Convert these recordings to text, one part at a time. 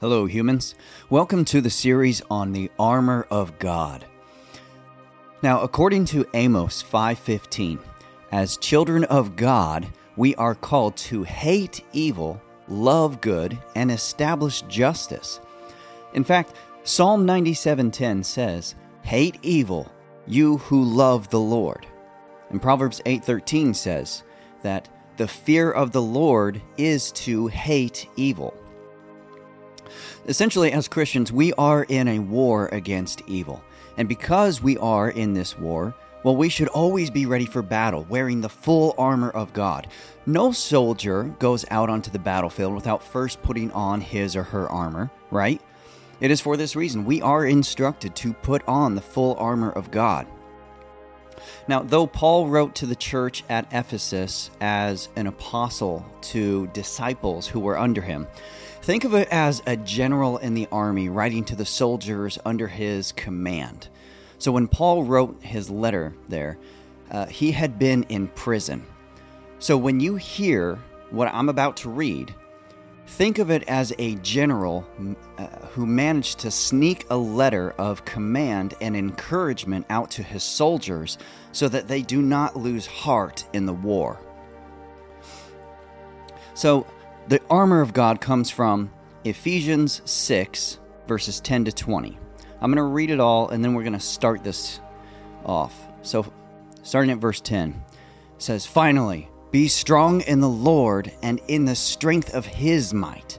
Hello, humans. Welcome to the series on the armor of God. Now, according to Amos 5:15, as children of God, we are called to hate evil, love good, and establish justice. In fact, Psalm 97:10 says, "Hate evil, you who love the Lord." And Proverbs 8:13 says that the fear of the Lord is to hate evil. Essentially, as Christians, we are in a war against evil. And because we are in this war, well, we should always be ready for battle, wearing the full armor of God. No soldier goes out onto the battlefield without first putting on his or her armor, right? It is for this reason we are instructed to put on the full armor of God. Now, though Paul wrote to the church at Ephesus as an apostle to disciples who were under him, think of it as a general in the army writing to the soldiers under his command. So when Paul wrote his letter there, uh, he had been in prison. So when you hear what I'm about to read, Think of it as a general uh, who managed to sneak a letter of command and encouragement out to his soldiers so that they do not lose heart in the war. So, the armor of God comes from Ephesians 6, verses 10 to 20. I'm going to read it all and then we're going to start this off. So, starting at verse 10, says, Finally, be strong in the Lord and in the strength of his might.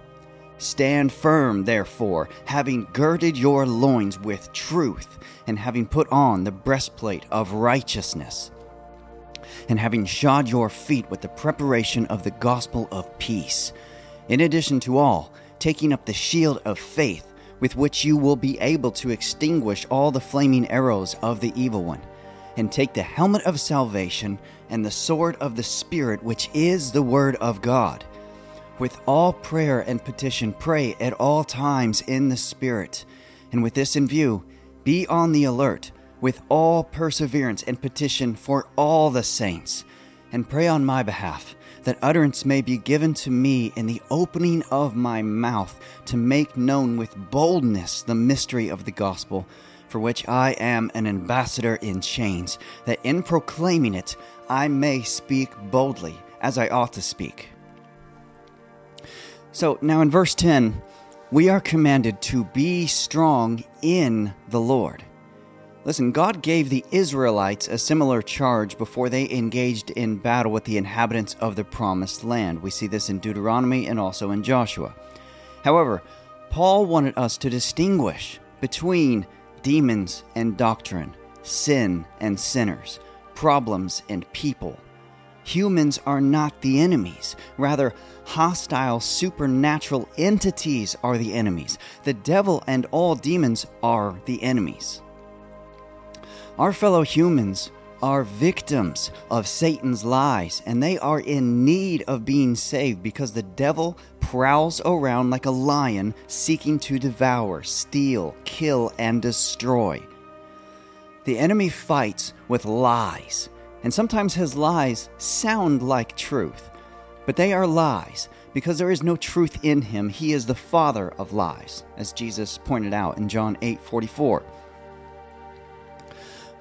Stand firm, therefore, having girded your loins with truth, and having put on the breastplate of righteousness, and having shod your feet with the preparation of the gospel of peace. In addition to all, taking up the shield of faith, with which you will be able to extinguish all the flaming arrows of the evil one and take the helmet of salvation and the sword of the Spirit, which is the Word of God. With all prayer and petition, pray at all times in the Spirit. And with this in view, be on the alert with all perseverance and petition for all the saints, and pray on my behalf that utterance may be given to me in the opening of my mouth to make known with boldness the mystery of the gospel for which I am an ambassador in chains, that in proclaiming it I may speak boldly as I ought to speak. So now in verse 10, we are commanded to be strong in the Lord. Listen, God gave the Israelites a similar charge before they engaged in battle with the inhabitants of the promised land. We see this in Deuteronomy and also in Joshua. However, Paul wanted us to distinguish between demons and doctrine, sin and sinners, problems and people. Humans are not the enemies. Rather, hostile supernatural entities are the enemies. The devil and all demons are the enemies. Our fellow humans are victims of Satan's lies, and they are in need of being saved because the devil prowls around like a lion seeking to devour, steal, kill, and destroy. The enemy fights with lies, and sometimes his lies sound like truth, but they are lies because there is no truth in him. He is the father of lies, as Jesus pointed out in John 8 44.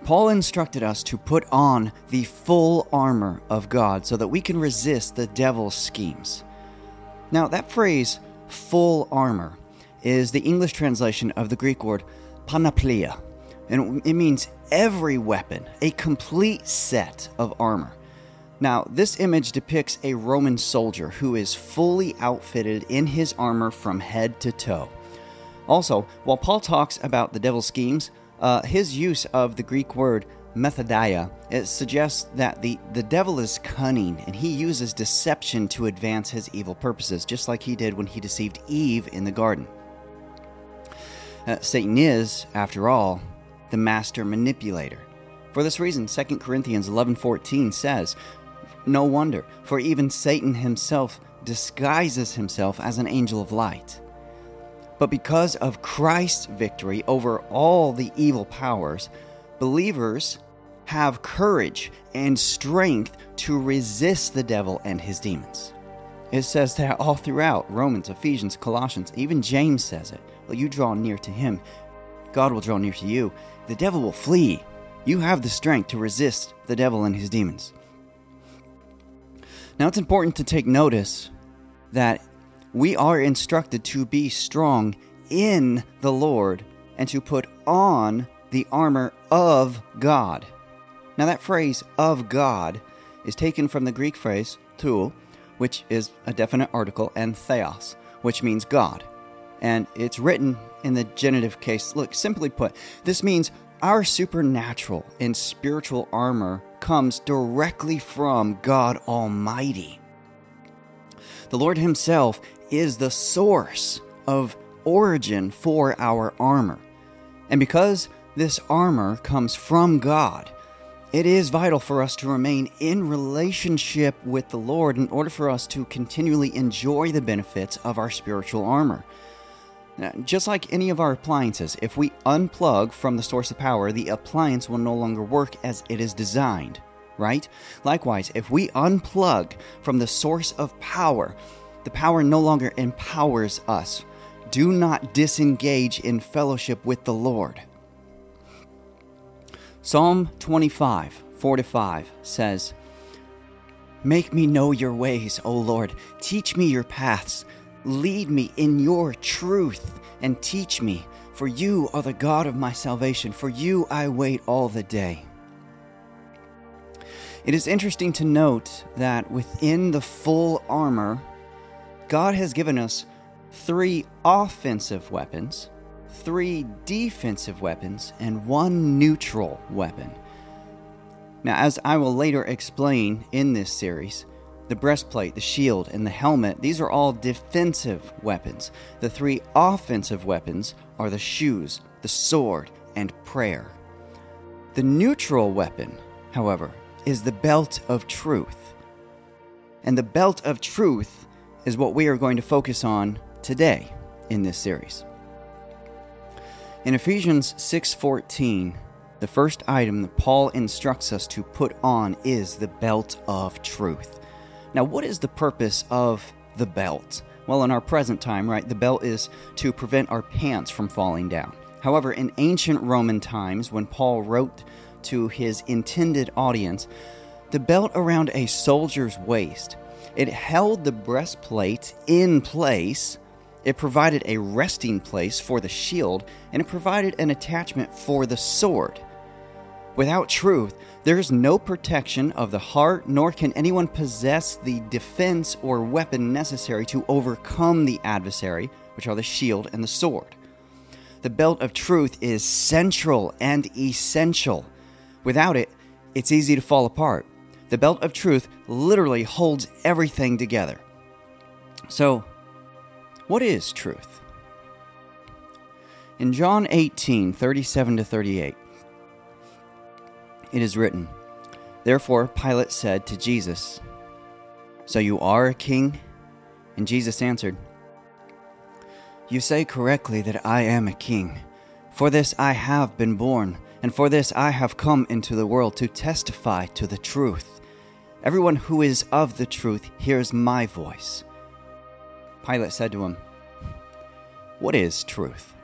Paul instructed us to put on the full armor of God so that we can resist the devil's schemes. Now, that phrase, full armor, is the English translation of the Greek word panoplia, and it means every weapon, a complete set of armor. Now, this image depicts a Roman soldier who is fully outfitted in his armor from head to toe. Also, while Paul talks about the devil's schemes, uh, his use of the Greek word methodia it suggests that the, the devil is cunning and he uses deception to advance his evil purposes, just like he did when he deceived Eve in the garden. Uh, Satan is, after all, the master manipulator. For this reason, 2 Corinthians 11:14 says, "No wonder, for even Satan himself disguises himself as an angel of light." But because of Christ's victory over all the evil powers, believers have courage and strength to resist the devil and his demons. It says that all throughout Romans, Ephesians, Colossians, even James says it. Well, you draw near to him, God will draw near to you. The devil will flee. You have the strength to resist the devil and his demons. Now, it's important to take notice that we are instructed to be strong in the Lord and to put on the armor of God. Now, that phrase of God is taken from the Greek phrase tou, which is a definite article, and theos, which means God. And it's written in the genitive case. Look, simply put, this means our supernatural and spiritual armor comes directly from God Almighty. The Lord Himself is the source of origin for our armor. And because this armor comes from God, it is vital for us to remain in relationship with the Lord in order for us to continually enjoy the benefits of our spiritual armor. Now, just like any of our appliances, if we unplug from the source of power, the appliance will no longer work as it is designed, right? Likewise, if we unplug from the source of power, the power no longer empowers us. Do not disengage in fellowship with the Lord. Psalm 25, 4 to 5 says, Make me know your ways, O Lord. Teach me your paths. Lead me in your truth and teach me, for you are the God of my salvation. For you I wait all the day. It is interesting to note that within the full armor, God has given us three offensive weapons three defensive weapons and one neutral weapon. Now, as I will later explain in this series, the breastplate, the shield, and the helmet, these are all defensive weapons. The three offensive weapons are the shoes, the sword, and prayer. The neutral weapon, however, is the belt of truth. And the belt of truth is what we are going to focus on today in this series. In Ephesians 6:14, the first item that Paul instructs us to put on is the belt of truth. Now, what is the purpose of the belt? Well, in our present time, right, the belt is to prevent our pants from falling down. However, in ancient Roman times, when Paul wrote to his intended audience, the belt around a soldier's waist, it held the breastplate in place it provided a resting place for the shield, and it provided an attachment for the sword. Without truth, there is no protection of the heart, nor can anyone possess the defense or weapon necessary to overcome the adversary, which are the shield and the sword. The belt of truth is central and essential. Without it, it's easy to fall apart. The belt of truth literally holds everything together. So, what is truth? In John 18, 37 to 38, it is written, Therefore Pilate said to Jesus, So you are a king? And Jesus answered, You say correctly that I am a king. For this I have been born, and for this I have come into the world to testify to the truth. Everyone who is of the truth hears my voice. Pilate said to him, What is truth?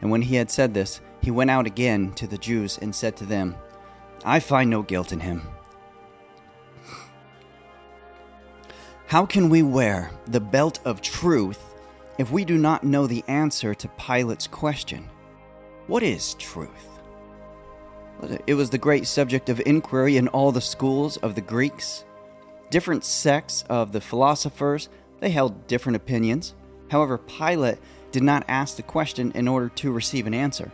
And when he had said this, he went out again to the Jews and said to them, I find no guilt in him. How can we wear the belt of truth if we do not know the answer to Pilate's question? What is truth? It was the great subject of inquiry in all the schools of the Greeks. Different sects of the philosophers they held different opinions. However, Pilate did not ask the question in order to receive an answer.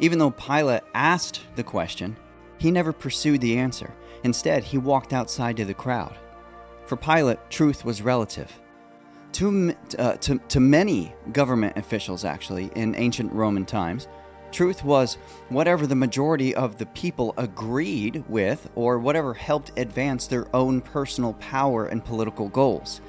Even though Pilate asked the question, he never pursued the answer. Instead, he walked outside to the crowd. For Pilate, truth was relative. To, uh, to, to many government officials, actually, in ancient Roman times, truth was whatever the majority of the people agreed with or whatever helped advance their own personal power and political goals.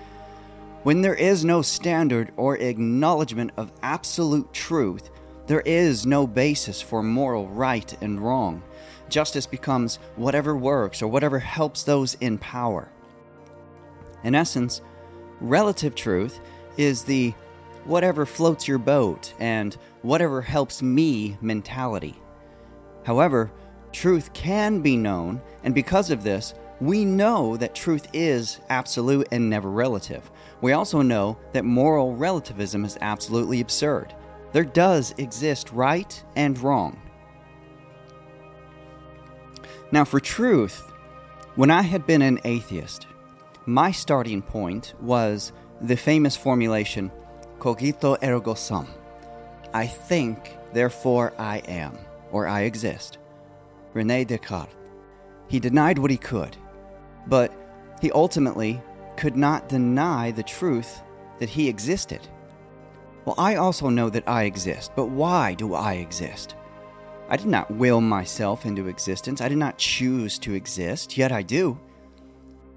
When there is no standard or acknowledgement of absolute truth, there is no basis for moral right and wrong. Justice becomes whatever works or whatever helps those in power. In essence, relative truth is the whatever floats your boat and whatever helps me mentality. However, truth can be known, and because of this, we know that truth is absolute and never relative. We also know that moral relativism is absolutely absurd. There does exist right and wrong. Now, for truth, when I had been an atheist, my starting point was the famous formulation cogito ergo sum. I think, therefore I am, or I exist. Rene Descartes. He denied what he could, but he ultimately could not deny the truth that he existed. Well, I also know that I exist, but why do I exist? I did not will myself into existence. I did not choose to exist, yet I do.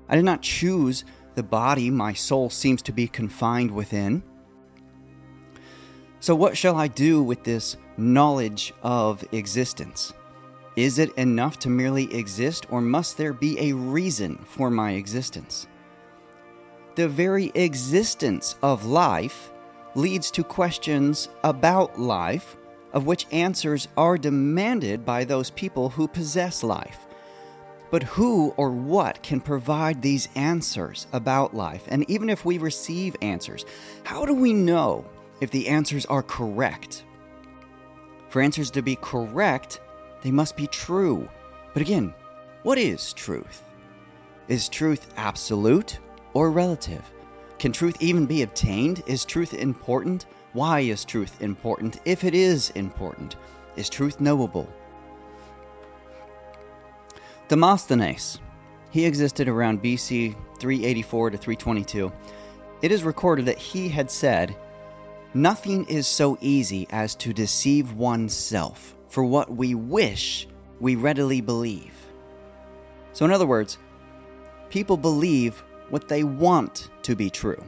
I did not choose the body my soul seems to be confined within. So, what shall I do with this knowledge of existence? Is it enough to merely exist, or must there be a reason for my existence? The very existence of life leads to questions about life, of which answers are demanded by those people who possess life. But who or what can provide these answers about life? And even if we receive answers, how do we know if the answers are correct? For answers to be correct, they must be true. But again, what is truth? Is truth absolute or relative? Can truth even be obtained? Is truth important? Why is truth important? If it is important, is truth knowable? Demosthenes, he existed around BC 384 to 322. It is recorded that he had said, Nothing is so easy as to deceive oneself, for what we wish, we readily believe. So, in other words, people believe what they want to be true.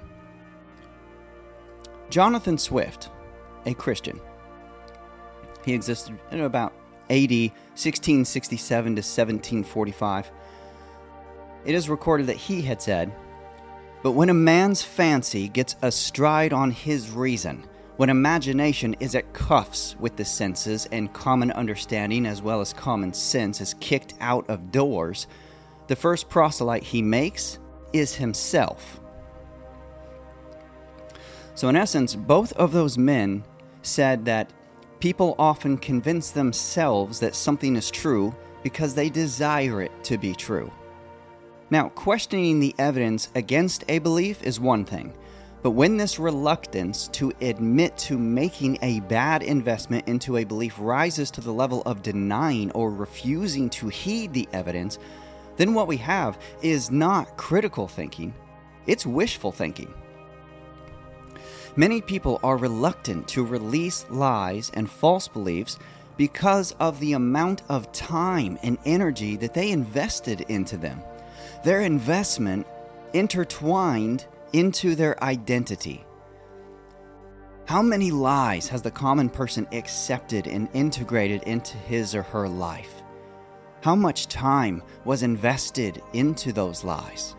Jonathan Swift, a Christian, he existed in about AD 1667 to 1745. It is recorded that he had said, But when a man's fancy gets astride on his reason, when imagination is at cuffs with the senses and common understanding as well as common sense is kicked out of doors, the first proselyte he makes is himself. So, in essence, both of those men said that people often convince themselves that something is true because they desire it to be true. Now, questioning the evidence against a belief is one thing, but when this reluctance to admit to making a bad investment into a belief rises to the level of denying or refusing to heed the evidence, then what we have is not critical thinking, it's wishful thinking. Many people are reluctant to release lies and false beliefs because of the amount of time and energy that they invested into them. Their investment intertwined into their identity. How many lies has the common person accepted and integrated into his or her life? How much time was invested into those lies?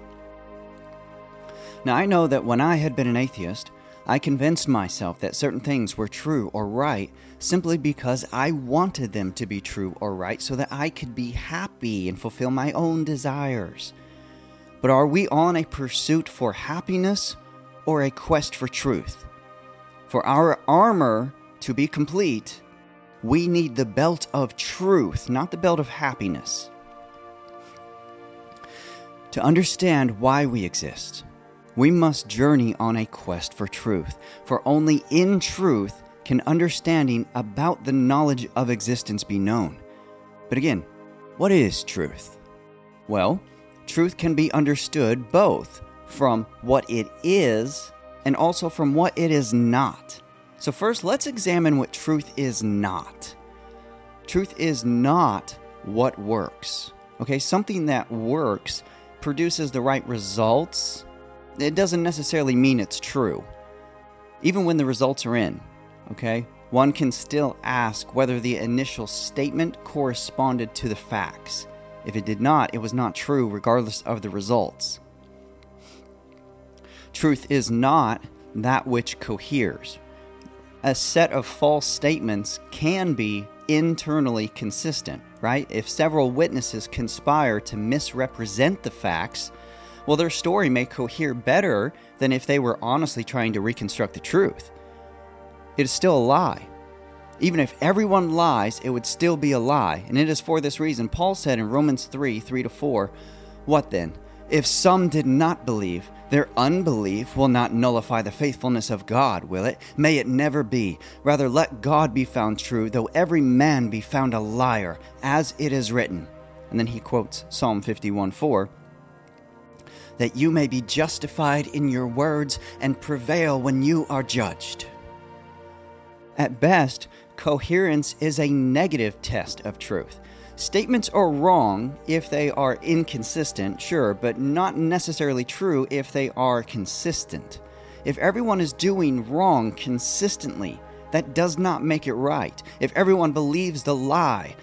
Now, I know that when I had been an atheist, I convinced myself that certain things were true or right simply because I wanted them to be true or right so that I could be happy and fulfill my own desires. But are we on a pursuit for happiness or a quest for truth? For our armor to be complete, we need the belt of truth, not the belt of happiness. To understand why we exist, we must journey on a quest for truth, for only in truth can understanding about the knowledge of existence be known. But again, what is truth? Well, truth can be understood both from what it is and also from what it is not. So, first, let's examine what truth is not. Truth is not what works. Okay, something that works produces the right results. It doesn't necessarily mean it's true. Even when the results are in, okay, one can still ask whether the initial statement corresponded to the facts. If it did not, it was not true regardless of the results. Truth is not that which coheres. A set of false statements can be internally consistent, right? If several witnesses conspire to misrepresent the facts, well, their story may cohere better than if they were honestly trying to reconstruct the truth. It is still a lie. Even if everyone lies, it would still be a lie. And it is for this reason Paul said in Romans 3 3 to 4, What then? If some did not believe, their unbelief will not nullify the faithfulness of God, will it? May it never be. Rather, let God be found true, though every man be found a liar, as it is written. And then he quotes Psalm 51 4 that you may be justified in your words and prevail when you are judged. At best, coherence is a negative test of truth. Statements are wrong if they are inconsistent, sure, but not necessarily true if they are consistent. If everyone is doing wrong consistently, that does not make it right. If everyone believes the lie,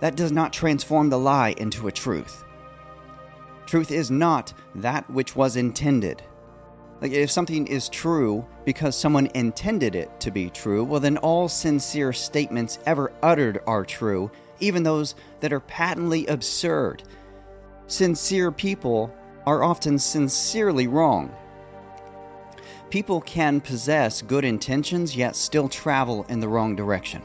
that does not transform the lie into a truth. Truth is not that which was intended. Like if something is true because someone intended it to be true, well, then all sincere statements ever uttered are true even those that are patently absurd. Sincere people are often sincerely wrong. People can possess good intentions yet still travel in the wrong direction.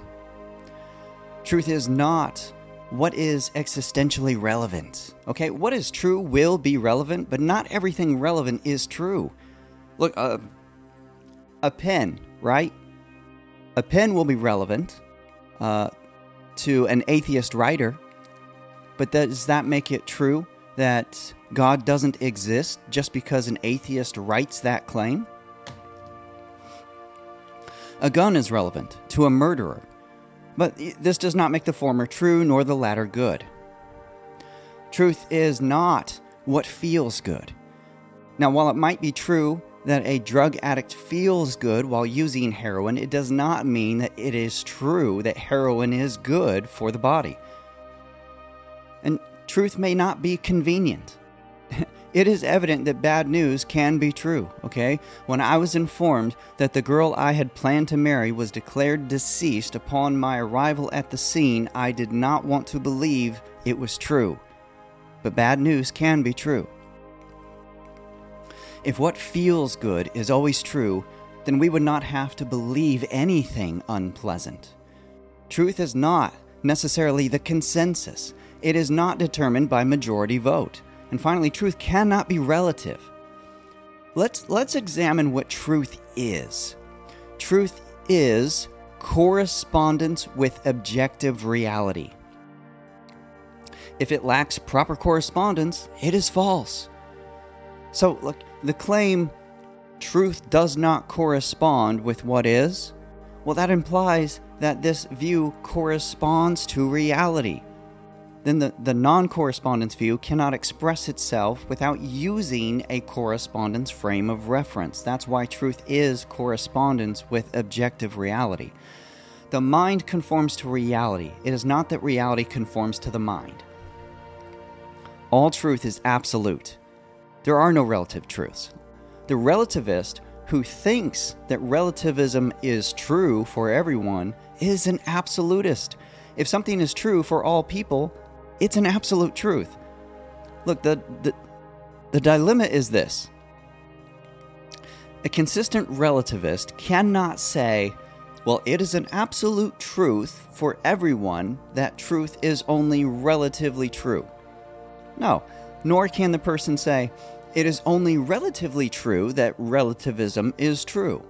Truth is not what is existentially relevant. Okay, what is true will be relevant, but not everything relevant is true. Look, uh, a pen, right? A pen will be relevant. Uh, to an atheist writer. But does that make it true that God doesn't exist just because an atheist writes that claim? A gun is relevant to a murderer, but this does not make the former true nor the latter good. Truth is not what feels good. Now, while it might be true that a drug addict feels good while using heroin, it does not mean that it is true that heroin is good for the body. And truth may not be convenient. it is evident that bad news can be true, okay? When I was informed that the girl I had planned to marry was declared deceased upon my arrival at the scene, I did not want to believe it was true. But bad news can be true. If what feels good is always true, then we would not have to believe anything unpleasant. Truth is not necessarily the consensus, it is not determined by majority vote. And finally, truth cannot be relative. Let's, let's examine what truth is. Truth is correspondence with objective reality. If it lacks proper correspondence, it is false. So, look, the claim truth does not correspond with what is, well, that implies that this view corresponds to reality. Then the, the non correspondence view cannot express itself without using a correspondence frame of reference. That's why truth is correspondence with objective reality. The mind conforms to reality, it is not that reality conforms to the mind. All truth is absolute. There are no relative truths. The relativist who thinks that relativism is true for everyone is an absolutist. If something is true for all people, it's an absolute truth. Look, the, the, the dilemma is this a consistent relativist cannot say, well, it is an absolute truth for everyone that truth is only relatively true. No, nor can the person say, it is only relatively true that relativism is true.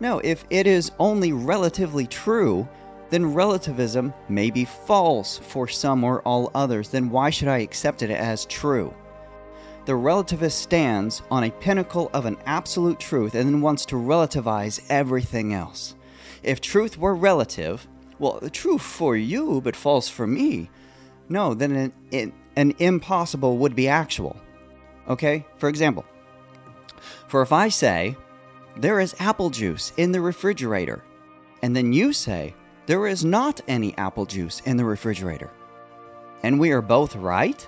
No, if it is only relatively true, then relativism may be false for some or all others. Then why should I accept it as true? the relativist stands on a pinnacle of an absolute truth and then wants to relativize everything else. If truth were relative, well, true for you but false for me, no, then an, an, an impossible would be actual. Okay? For example, for if I say, there is apple juice in the refrigerator, and then you say, there is not any apple juice in the refrigerator, and we are both right,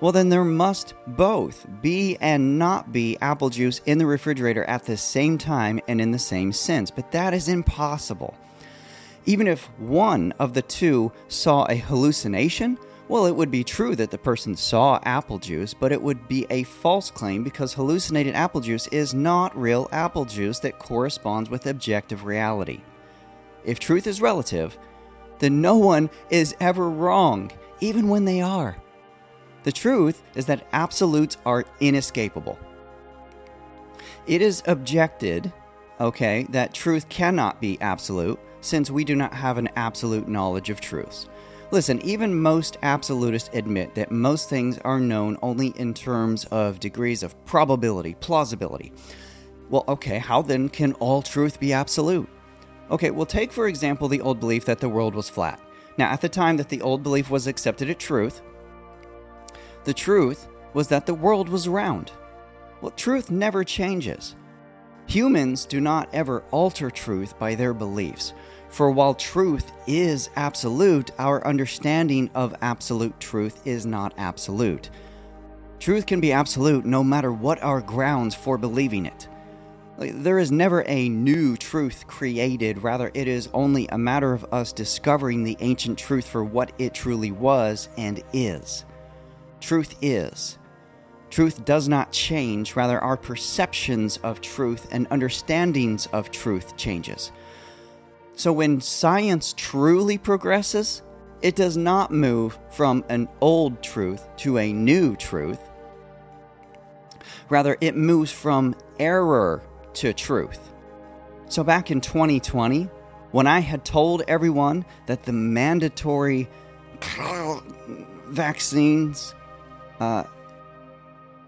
well, then there must both be and not be apple juice in the refrigerator at the same time and in the same sense. But that is impossible. Even if one of the two saw a hallucination, well, it would be true that the person saw apple juice, but it would be a false claim because hallucinated apple juice is not real apple juice that corresponds with objective reality. If truth is relative, then no one is ever wrong, even when they are. The truth is that absolutes are inescapable. It is objected, okay, that truth cannot be absolute since we do not have an absolute knowledge of truths. Listen, even most absolutists admit that most things are known only in terms of degrees of probability, plausibility. Well, okay, how then can all truth be absolute? Okay, well, take for example the old belief that the world was flat. Now, at the time that the old belief was accepted as truth, the truth was that the world was round. Well, truth never changes. Humans do not ever alter truth by their beliefs. For while truth is absolute, our understanding of absolute truth is not absolute. Truth can be absolute no matter what our grounds for believing it. There is never a new truth created, rather, it is only a matter of us discovering the ancient truth for what it truly was and is. Truth is. Truth does not change, rather, our perceptions of truth and understandings of truth changes. So when science truly progresses, it does not move from an old truth to a new truth. Rather, it moves from error to truth. So back in 2020, when I had told everyone that the mandatory vaccines uh,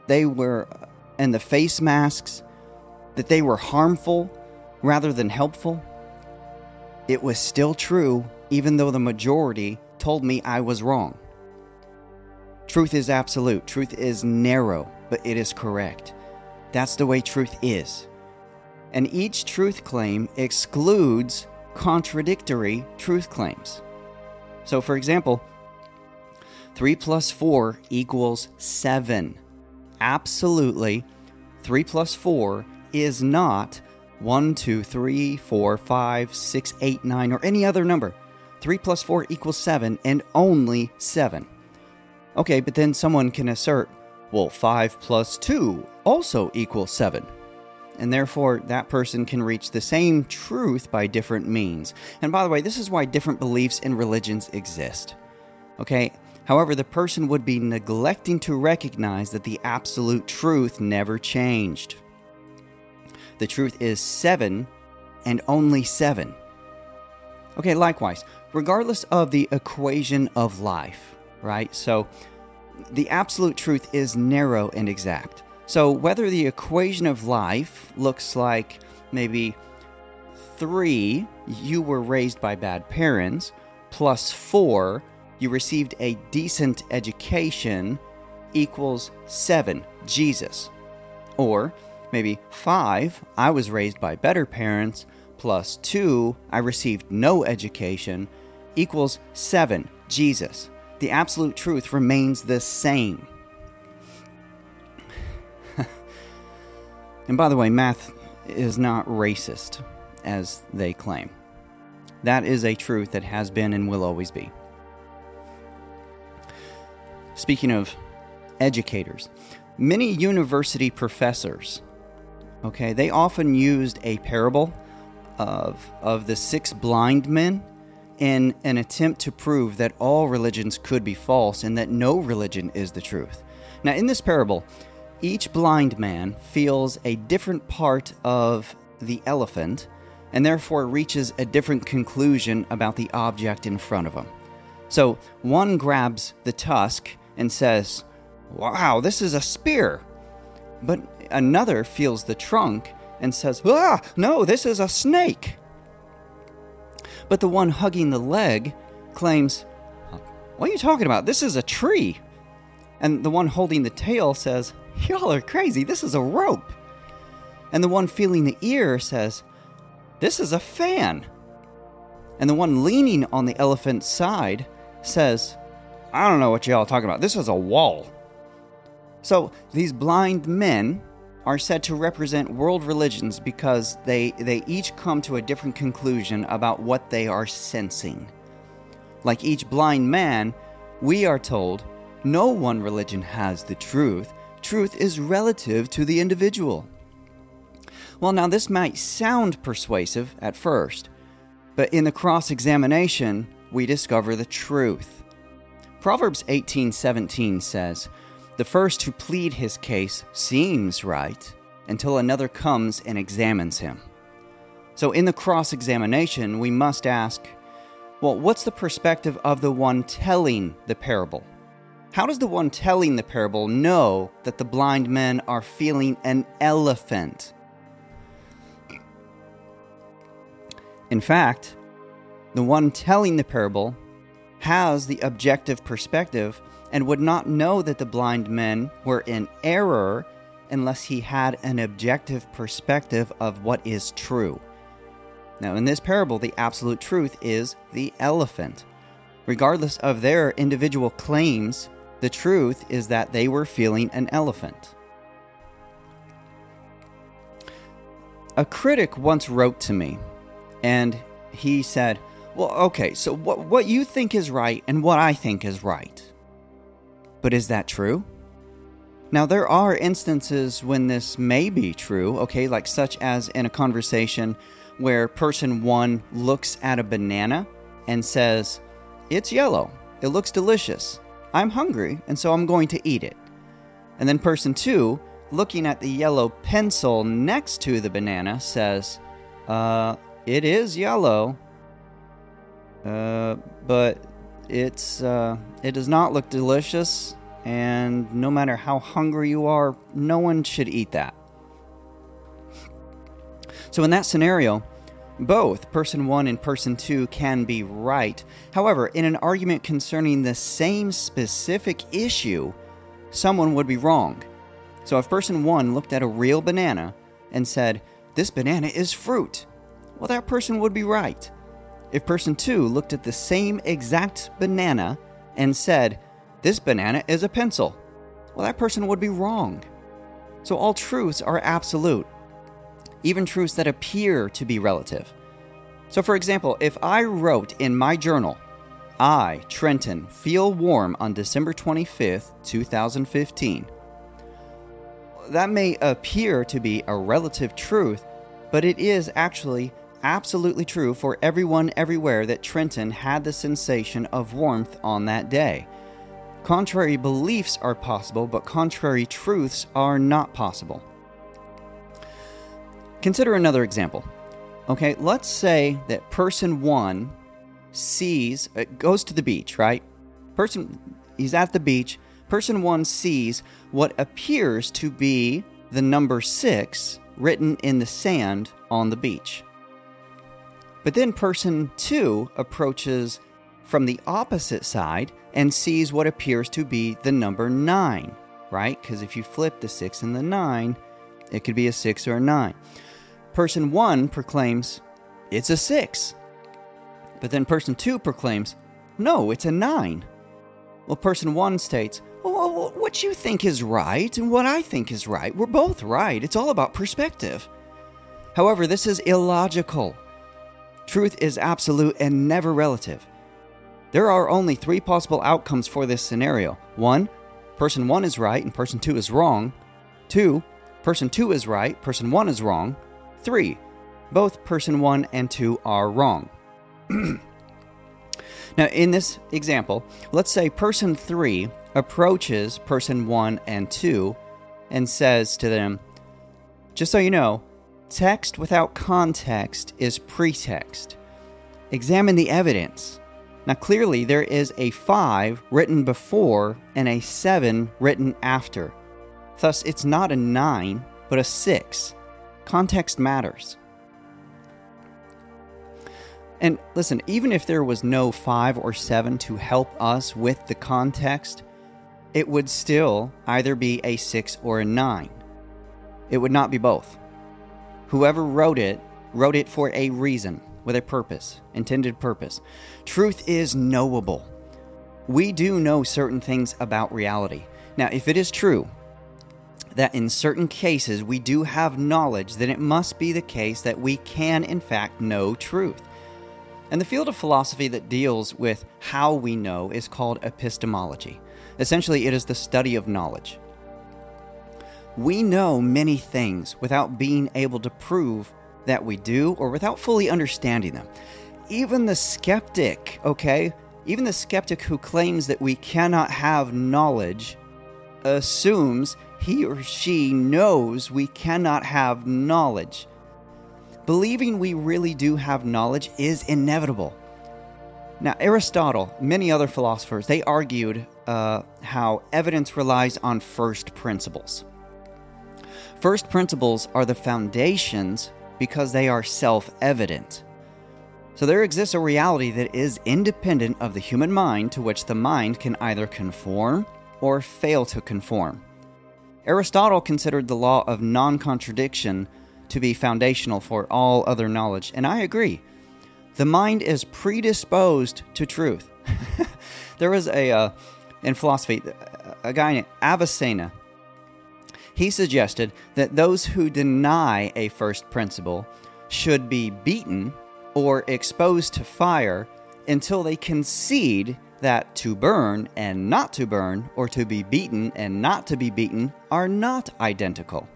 they were, and the face masks, that they were harmful rather than helpful, it was still true, even though the majority told me I was wrong. Truth is absolute, truth is narrow, but it is correct. That's the way truth is. And each truth claim excludes contradictory truth claims. So, for example, 3 plus 4 equals 7. Absolutely, 3 plus 4 is not 1, 2, 3, 4, 5, 6, 8, 9, or any other number. 3 plus 4 equals 7 and only 7. Okay, but then someone can assert, well, 5 plus 2 also equals 7. And therefore, that person can reach the same truth by different means. And by the way, this is why different beliefs and religions exist. Okay, However, the person would be neglecting to recognize that the absolute truth never changed. The truth is seven and only seven. Okay, likewise, regardless of the equation of life, right? So the absolute truth is narrow and exact. So whether the equation of life looks like maybe three, you were raised by bad parents, plus four, you received a decent education equals seven, Jesus. Or maybe five, I was raised by better parents, plus two, I received no education, equals seven, Jesus. The absolute truth remains the same. and by the way, math is not racist, as they claim. That is a truth that has been and will always be. Speaking of educators, many university professors, okay, they often used a parable of, of the six blind men in an attempt to prove that all religions could be false and that no religion is the truth. Now, in this parable, each blind man feels a different part of the elephant and therefore reaches a different conclusion about the object in front of him. So, one grabs the tusk and says, Wow, this is a spear. But another feels the trunk and says, Ah, no, this is a snake. But the one hugging the leg claims, What are you talking about? This is a tree. And the one holding the tail says, Y'all are crazy. This is a rope. And the one feeling the ear says, This is a fan. And the one leaning on the elephant's side says, I don't know what y'all are talking about. This is a wall. So these blind men are said to represent world religions because they, they each come to a different conclusion about what they are sensing. Like each blind man, we are told no one religion has the truth. Truth is relative to the individual. Well, now this might sound persuasive at first, but in the cross examination, we discover the truth. Proverbs 18:17 says, "The first to plead his case seems right until another comes and examines him." So in the cross examination, we must ask, well, what's the perspective of the one telling the parable? How does the one telling the parable know that the blind men are feeling an elephant? In fact, the one telling the parable has the objective perspective and would not know that the blind men were in error unless he had an objective perspective of what is true. Now, in this parable, the absolute truth is the elephant. Regardless of their individual claims, the truth is that they were feeling an elephant. A critic once wrote to me, and he said, Well, okay, so what, what you think is right and what I think is right. But is that true? Now, there are instances when this may be true, okay, like such as in a conversation where person one looks at a banana and says, It's yellow, it looks delicious. I'm hungry, and so I'm going to eat it. And then person two, looking at the yellow pencil next to the banana, says, Uh, it is yellow, uh, but it's, uh, it does not look delicious, and no matter how hungry you are, no one should eat that. So, in that scenario, both person one and person two can be right. However, in an argument concerning the same specific issue, someone would be wrong. So if person one looked at a real banana and said, This banana is fruit, well, that person would be right. If person two looked at the same exact banana and said, This banana is a pencil, well, that person would be wrong. So all truths are absolute even truths that appear to be relative. So, for example, if I wrote in my journal, I, Trenton, feel warm on December 25th, 2015, that may appear to be a relative truth, but it is actually absolutely true for everyone everywhere that Trenton had the sensation of warmth on that day. Contrary beliefs are possible, but contrary truths are not possible. Consider another example. Okay, let's say that person one sees, uh, goes to the beach, right? Person, he's at the beach. Person one sees what appears to be the number six written in the sand on the beach. But then person two approaches from the opposite side and sees what appears to be the number nine, right? Because if you flip the six and the nine, it could be a six or a nine. Person 1 proclaims, it's a 6. But then person 2 proclaims, no, it's a 9. Well, person 1 states, well, what you think is right and what I think is right, we're both right. It's all about perspective. However, this is illogical. Truth is absolute and never relative. There are only three possible outcomes for this scenario. One, person one is right and person two is wrong. Two, person two is right, person one is wrong. 3. Both person 1 and 2 are wrong. now, in this example, let's say person 3 approaches person 1 and 2 and says to them, Just so you know, text without context is pretext. Examine the evidence. Now, clearly, there is a 5 written before and a 7 written after. Thus, it's not a 9, but a 6. Context matters. And listen, even if there was no 5 or 7 to help us with the context, it would still either be a 6 or a 9. It would not be both. Whoever wrote it wrote it for a reason, with a purpose, intended purpose. Truth is knowable. We do know certain things about reality. Now, if it is true that in certain cases we do have knowledge, then it must be the case that we can, in fact, know truth. And the field of philosophy that deals with how we know is called epistemology. Essentially, it is the study of knowledge. We know many things without being able to prove that we do or without fully understanding them. Even the skeptic, okay, even the skeptic who claims that we cannot have knowledge assumes he or she knows we cannot have knowledge. Believing we really do have knowledge is inevitable. Now, Aristotle, many other philosophers, they argued uh, how evidence relies on first principles. First principles are the foundations because they are self evident. So there exists a reality that is independent of the human mind to which the mind can either conform or fail to conform. Aristotle considered the law of non contradiction to be foundational for all other knowledge, and I agree. The mind is predisposed to truth. there was a, uh, in philosophy, a guy named Avicenna he suggested that those who deny a first principle should be beaten or exposed to fire until they concede that to burn and not to burn, or to be beaten and not to be beaten, are not identical.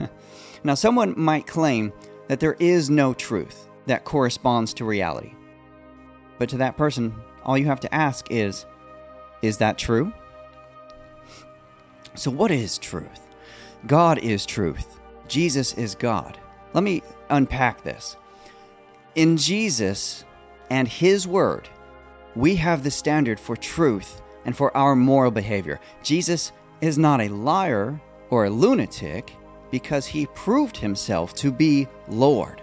now, someone might claim that there is no truth that corresponds to reality. But to that person, all you have to ask is Is that true? So, what is truth? God is truth. Jesus is God. Let me unpack this. In Jesus and His Word, we have the standard for truth and for our moral behavior. Jesus is not a liar or a lunatic because he proved himself to be Lord.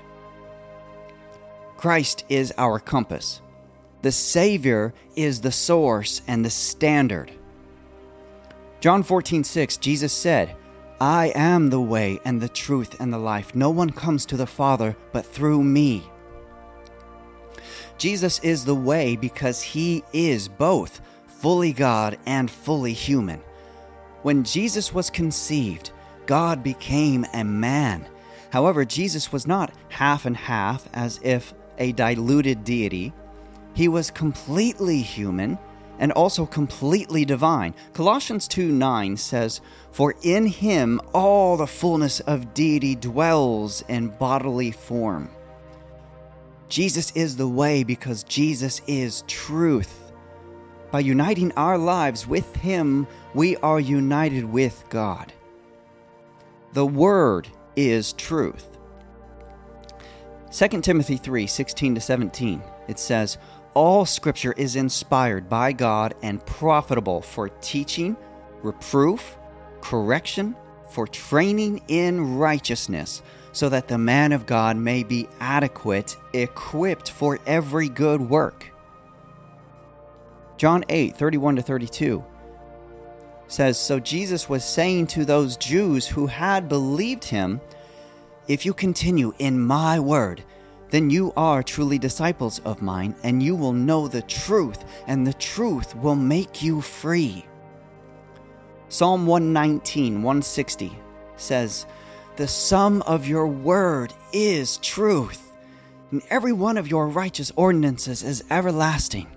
Christ is our compass. The Savior is the source and the standard. John 14, 6, Jesus said, I am the way and the truth and the life. No one comes to the Father but through me. Jesus is the way because he is both fully God and fully human. When Jesus was conceived, God became a man. However, Jesus was not half and half as if a diluted deity. He was completely human and also completely divine. Colossians 2 9 says, For in him all the fullness of deity dwells in bodily form. Jesus is the way because Jesus is truth. By uniting our lives with him, we are united with God. The Word is truth. 2 Timothy 3 16 to 17, it says, all scripture is inspired by God and profitable for teaching, reproof, correction, for training in righteousness, so that the man of God may be adequate, equipped for every good work. John 8, 31 to 32 says, So Jesus was saying to those Jews who had believed him, If you continue in my word, then you are truly disciples of mine, and you will know the truth, and the truth will make you free. Psalm 119, 160 says, The sum of your word is truth, and every one of your righteous ordinances is everlasting.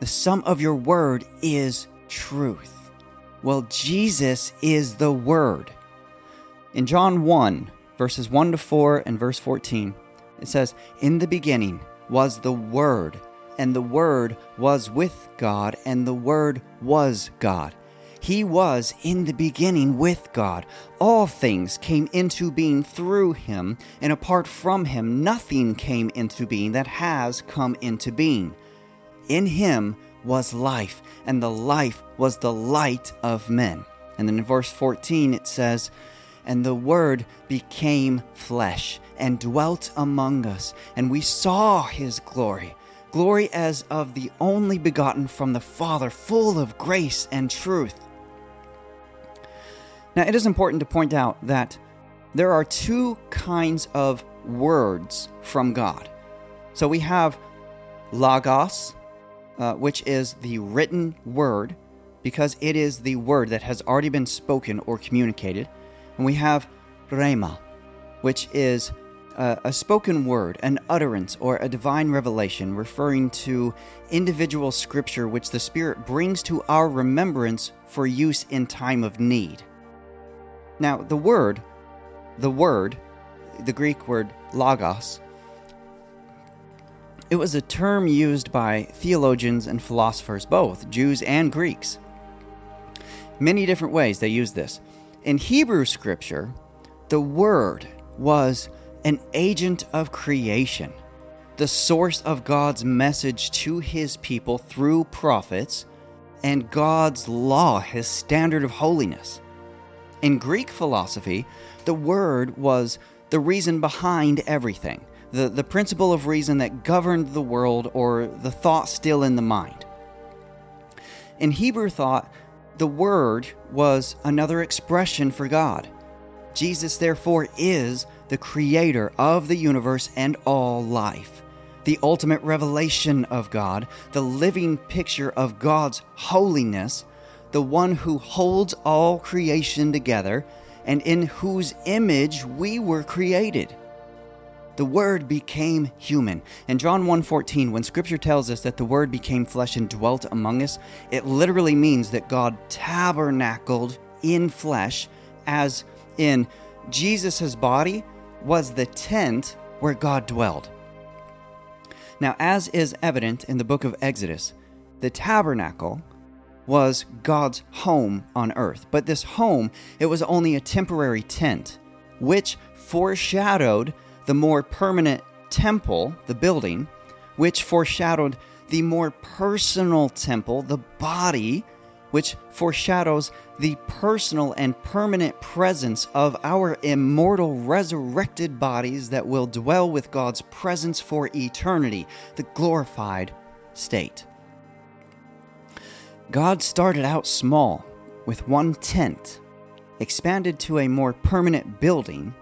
The sum of your word is truth. Well, Jesus is the Word. In John 1, verses 1 to 4 and verse 14. It says, In the beginning was the Word, and the Word was with God, and the Word was God. He was in the beginning with God. All things came into being through him, and apart from him, nothing came into being that has come into being. In him was life, and the life was the light of men. And then in verse 14 it says, And the Word became flesh and dwelt among us, and we saw his glory glory as of the only begotten from the Father, full of grace and truth. Now, it is important to point out that there are two kinds of words from God. So we have Logos, uh, which is the written word, because it is the word that has already been spoken or communicated. And we have Rhema, which is a, a spoken word, an utterance, or a divine revelation referring to individual scripture which the Spirit brings to our remembrance for use in time of need. Now, the word, the word, the Greek word logos, it was a term used by theologians and philosophers, both Jews and Greeks. Many different ways they use this. In Hebrew scripture, the word was an agent of creation, the source of God's message to his people through prophets, and God's law, his standard of holiness. In Greek philosophy, the word was the reason behind everything the, the principle of reason that governed the world or the thought still in the mind. In Hebrew thought, the Word was another expression for God. Jesus, therefore, is the creator of the universe and all life, the ultimate revelation of God, the living picture of God's holiness, the one who holds all creation together, and in whose image we were created the word became human. In John 1:14, when scripture tells us that the word became flesh and dwelt among us, it literally means that God tabernacled in flesh as in Jesus' body was the tent where God dwelled. Now, as is evident in the book of Exodus, the tabernacle was God's home on earth. But this home, it was only a temporary tent, which foreshadowed the more permanent temple, the building, which foreshadowed the more personal temple, the body, which foreshadows the personal and permanent presence of our immortal resurrected bodies that will dwell with God's presence for eternity, the glorified state. God started out small with one tent, expanded to a more permanent building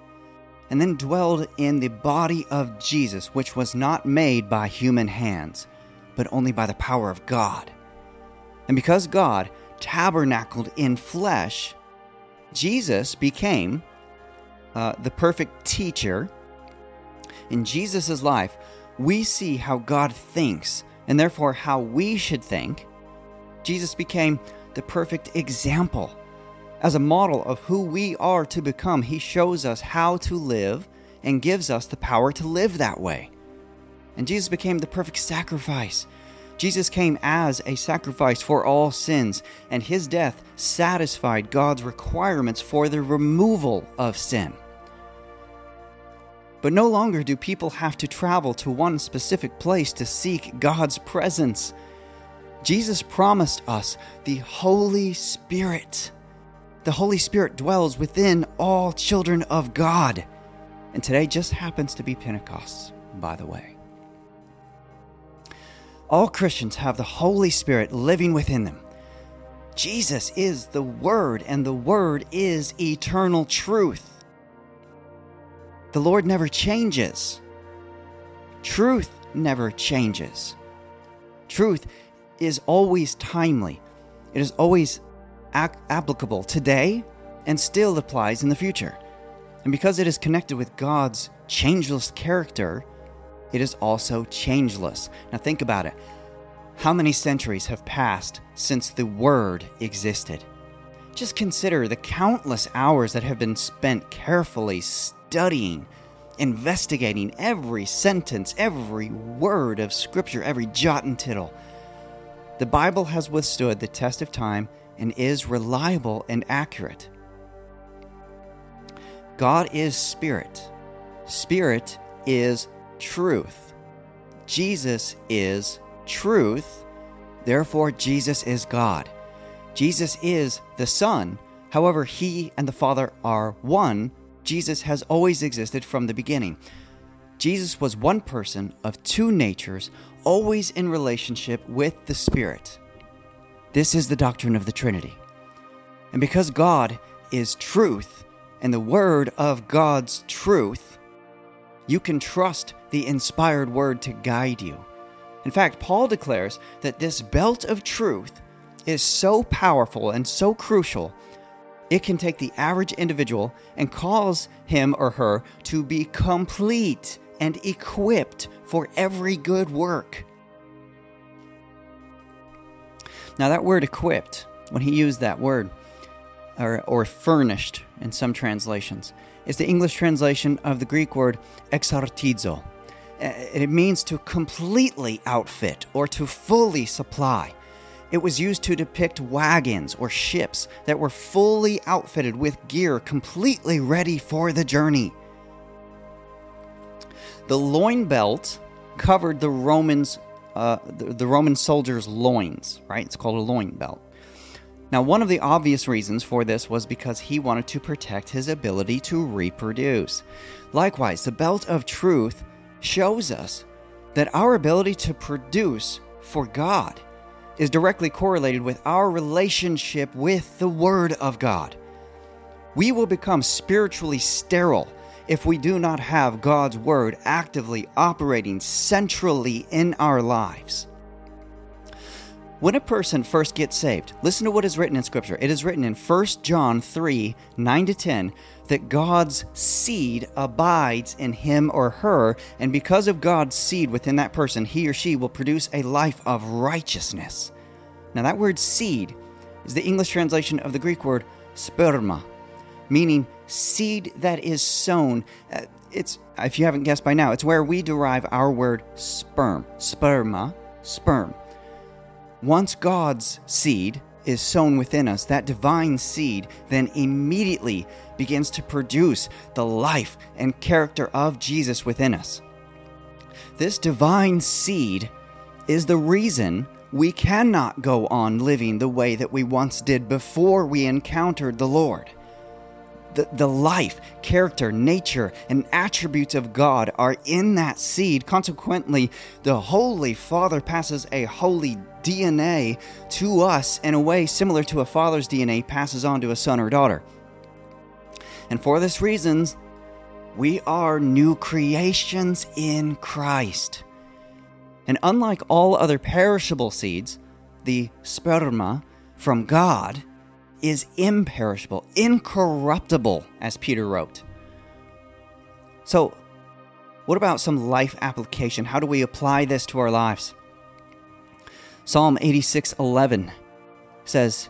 and then dwelled in the body of Jesus, which was not made by human hands, but only by the power of God. And because God tabernacled in flesh, Jesus became uh, the perfect teacher. In Jesus' life, we see how God thinks, and therefore how we should think. Jesus became the perfect example as a model of who we are to become, He shows us how to live and gives us the power to live that way. And Jesus became the perfect sacrifice. Jesus came as a sacrifice for all sins, and his death satisfied God's requirements for the removal of sin. But no longer do people have to travel to one specific place to seek God's presence. Jesus promised us the Holy Spirit the Holy Spirit dwells within all children of God. And today just happens to be Pentecost, by the way. All Christians have the Holy Spirit living within them. Jesus is the Word, and the Word is eternal truth. The Lord never changes. Truth never changes. Truth is always timely. It is always applicable today and still applies in the future. And because it is connected with God's changeless character, it is also changeless. Now, think about it. How many centuries have passed since the Word existed? Just consider the countless hours that have been spent carefully studying, investigating every sentence, every word of Scripture, every jot and tittle. The Bible has withstood the test of time and is reliable and accurate. God is spirit. Spirit is truth. Jesus is truth. Therefore, Jesus is God. Jesus is the Son. However, He and the Father are one. Jesus has always existed from the beginning. Jesus was one person of two natures, always in relationship with the Spirit. This is the doctrine of the Trinity. And because God is truth and the Word of God's truth, you can trust the inspired Word to guide you. In fact, Paul declares that this belt of truth is so powerful and so crucial, it can take the average individual and cause him or her to be complete and equipped for every good work. Now, that word equipped, when he used that word, or, or furnished in some translations, is the English translation of the Greek word exartizo. It means to completely outfit or to fully supply. It was used to depict wagons or ships that were fully outfitted with gear completely ready for the journey. The loin belt covered the Romans, uh, the, the Roman soldiers' loins, right? It's called a loin belt. Now, one of the obvious reasons for this was because he wanted to protect his ability to reproduce. Likewise, the belt of truth shows us that our ability to produce for God is directly correlated with our relationship with the Word of God. We will become spiritually sterile if we do not have God's Word actively operating centrally in our lives. When a person first gets saved, listen to what is written in Scripture. It is written in 1 John 3 9 to 10 that God's seed abides in him or her, and because of God's seed within that person, he or she will produce a life of righteousness. Now, that word seed is the English translation of the Greek word sperma, meaning seed that is sown. Uh, it's, if you haven't guessed by now, it's where we derive our word sperm. Sperma, sperm. Once God's seed is sown within us, that divine seed then immediately begins to produce the life and character of Jesus within us. This divine seed is the reason we cannot go on living the way that we once did before we encountered the Lord. The, the life, character, nature, and attributes of God are in that seed. Consequently, the Holy Father passes a holy DNA to us in a way similar to a father's DNA passes on to a son or daughter. And for this reason, we are new creations in Christ. And unlike all other perishable seeds, the sperma from God is imperishable, incorruptible, as Peter wrote. So, what about some life application? How do we apply this to our lives? Psalm 86:11 says,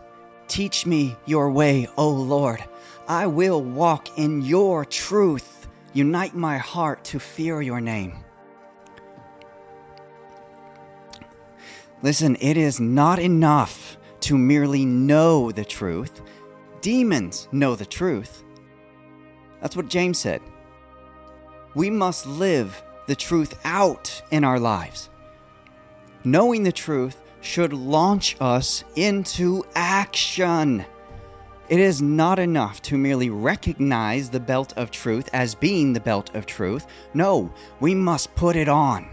"Teach me your way, O Lord. I will walk in your truth. Unite my heart to fear your name." Listen, it is not enough to merely know the truth. Demons know the truth. That's what James said. We must live the truth out in our lives. Knowing the truth should launch us into action. It is not enough to merely recognize the belt of truth as being the belt of truth. No, we must put it on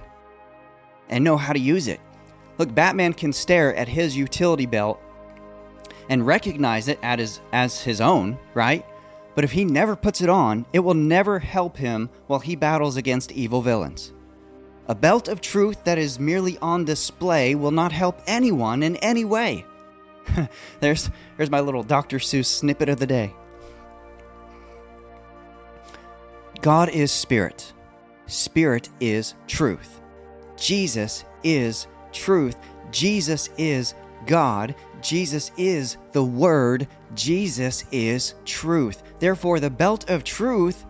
and know how to use it. Look, Batman can stare at his utility belt and recognize it as, as his own, right? But if he never puts it on, it will never help him while he battles against evil villains. A belt of truth that is merely on display will not help anyone in any way. there's, there's my little Dr. Seuss snippet of the day. God is spirit. Spirit is truth. Jesus is truth. Jesus is God. Jesus is the Word. Jesus is truth. Therefore, the belt of truth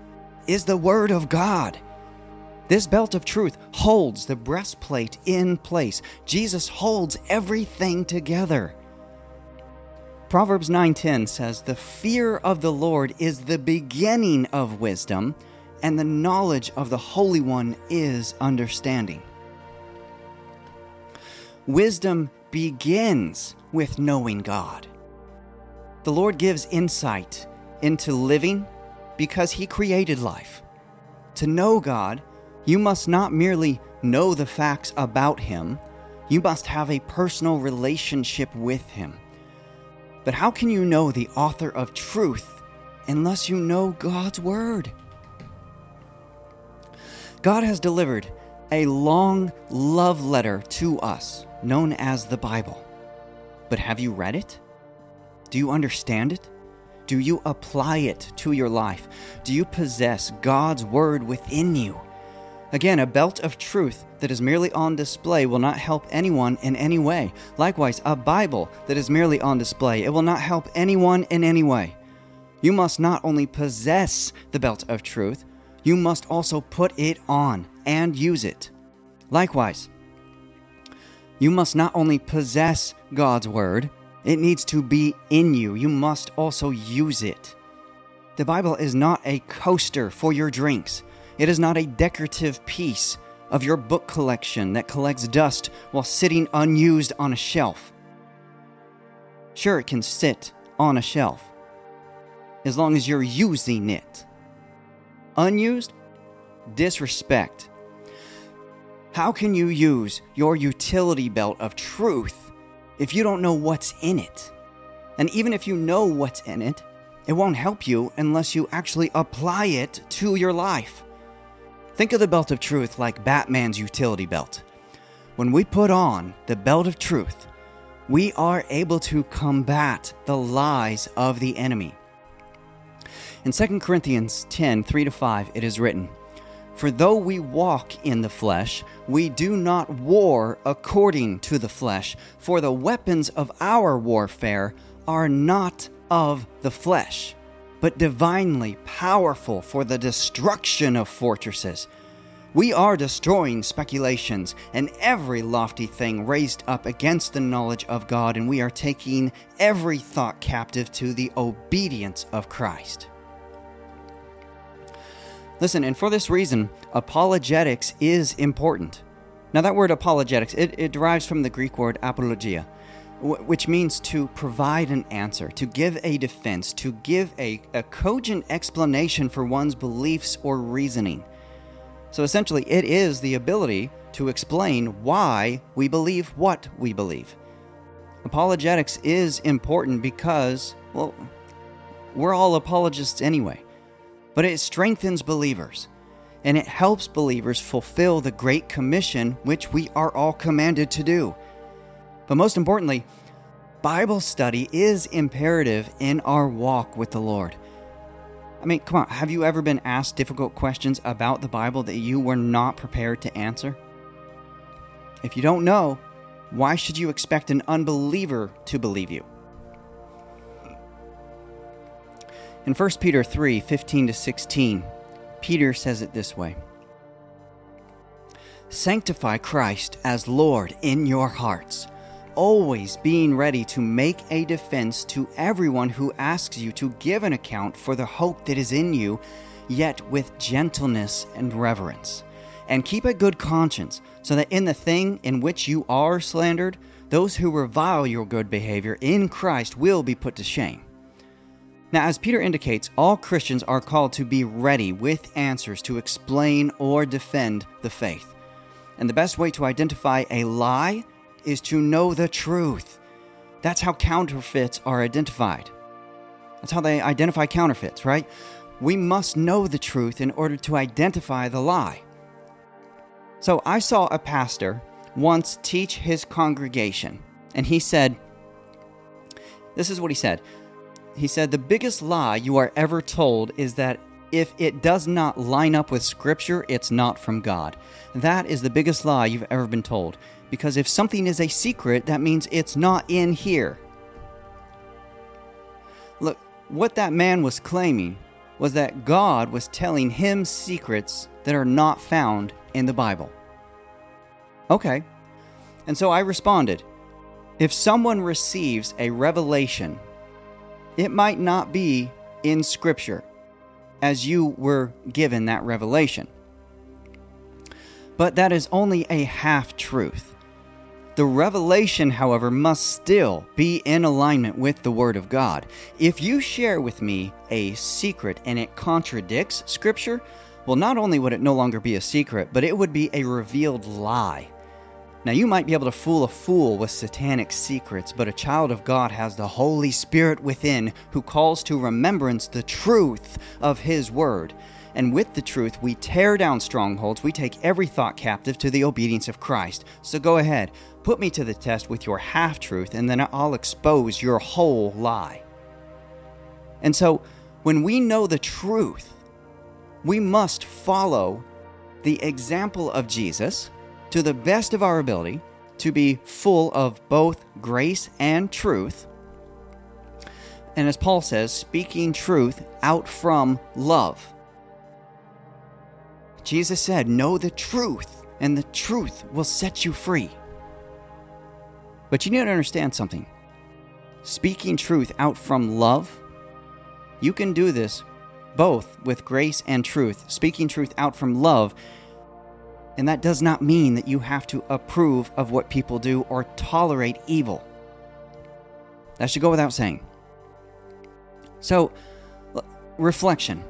is the Word of God. This belt of truth holds the breastplate in place. Jesus holds everything together. Proverbs 9:10 says, "The fear of the Lord is the beginning of wisdom, and the knowledge of the Holy One is understanding." Wisdom begins with knowing God. The Lord gives insight into living because He created life. To know God, you must not merely know the facts about Him, you must have a personal relationship with Him. But how can you know the author of truth unless you know God's Word? God has delivered a long love letter to us known as the Bible. But have you read it? Do you understand it? Do you apply it to your life? Do you possess God's Word within you? Again, a belt of truth that is merely on display will not help anyone in any way. Likewise, a Bible that is merely on display, it will not help anyone in any way. You must not only possess the belt of truth, you must also put it on and use it. Likewise, you must not only possess God's Word, it needs to be in you. You must also use it. The Bible is not a coaster for your drinks. It is not a decorative piece of your book collection that collects dust while sitting unused on a shelf. Sure, it can sit on a shelf as long as you're using it. Unused? Disrespect. How can you use your utility belt of truth if you don't know what's in it? And even if you know what's in it, it won't help you unless you actually apply it to your life. Think of the belt of truth like Batman's utility belt. When we put on the belt of truth, we are able to combat the lies of the enemy. In 2 Corinthians 10 3 to 5, it is written, For though we walk in the flesh, we do not war according to the flesh, for the weapons of our warfare are not of the flesh but divinely powerful for the destruction of fortresses. We are destroying speculations and every lofty thing raised up against the knowledge of God, and we are taking every thought captive to the obedience of Christ. Listen, and for this reason, apologetics is important. Now, that word apologetics, it, it derives from the Greek word apologia, which means to provide an answer, to give a defense, to give a, a cogent explanation for one's beliefs or reasoning. So essentially, it is the ability to explain why we believe what we believe. Apologetics is important because, well, we're all apologists anyway, but it strengthens believers and it helps believers fulfill the Great Commission which we are all commanded to do. But most importantly, Bible study is imperative in our walk with the Lord. I mean, come on, have you ever been asked difficult questions about the Bible that you were not prepared to answer? If you don't know, why should you expect an unbeliever to believe you? In 1 Peter 3 15 to 16, Peter says it this way Sanctify Christ as Lord in your hearts always being ready to make a defense to everyone who asks you to give an account for the hope that is in you, yet with gentleness and reverence. And keep a good conscience, so that in the thing in which you are slandered, those who revile your good behavior in Christ will be put to shame. Now, as Peter indicates, all Christians are called to be ready with answers to explain or defend the faith. And the best way to identify a lie is to know the truth. That's how counterfeits are identified. That's how they identify counterfeits, right? We must know the truth in order to identify the lie. So I saw a pastor once teach his congregation, and he said, This is what he said. He said, The biggest lie you are ever told is that if it does not line up with Scripture, it's not from God. That is the biggest lie you've ever been told. Because if something is a secret, that means it's not in here. Look, what that man was claiming was that God was telling him secrets that are not found in the Bible. Okay. And so I responded if someone receives a revelation it might not be in Scripture as you were given that revelation. But that is only a half truth. The revelation, however, must still be in alignment with the Word of God. If you share with me a secret and it contradicts Scripture, well, not only would it no longer be a secret, but it would be a revealed lie. Now, you might be able to fool a fool with satanic secrets, but a child of God has the Holy Spirit within who calls to remembrance the truth of His Word. And with the truth, we tear down strongholds. We take every thought captive to the obedience of Christ. So go ahead, put me to the test with your half truth, and then I'll expose your whole lie. And so, when we know the truth, we must follow the example of Jesus to the best of our ability to be full of both grace and truth. And as Paul says, speaking truth out from love. Jesus said, Know the truth, and the truth will set you free. But you need to understand something. Speaking truth out from love, you can do this both with grace and truth. Speaking truth out from love and that does not mean that you have to approve of what people do or tolerate evil. That should go without saying. So, reflection.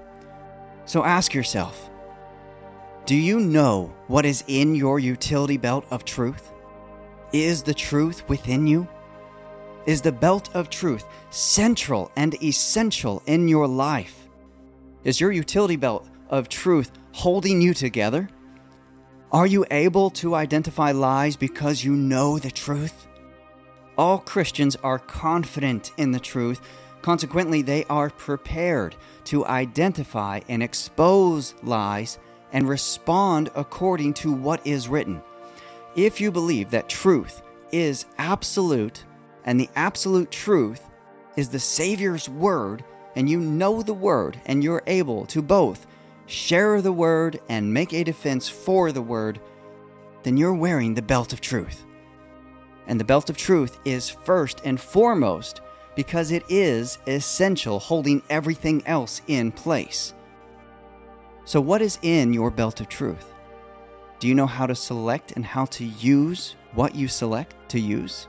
So ask yourself Do you know what is in your utility belt of truth? Is the truth within you? Is the belt of truth central and essential in your life? Is your utility belt of truth holding you together? Are you able to identify lies because you know the truth? All Christians are confident in the truth. Consequently, they are prepared to identify and expose lies and respond according to what is written. If you believe that truth is absolute and the absolute truth is the Savior's word, and you know the word and you're able to both share the word, and make a defense for the word, then you're wearing the belt of truth. And the belt of truth is first and foremost because it is essential, holding everything else in place. So, what is in your belt of truth? Do you know how to select and how to use what you select to use?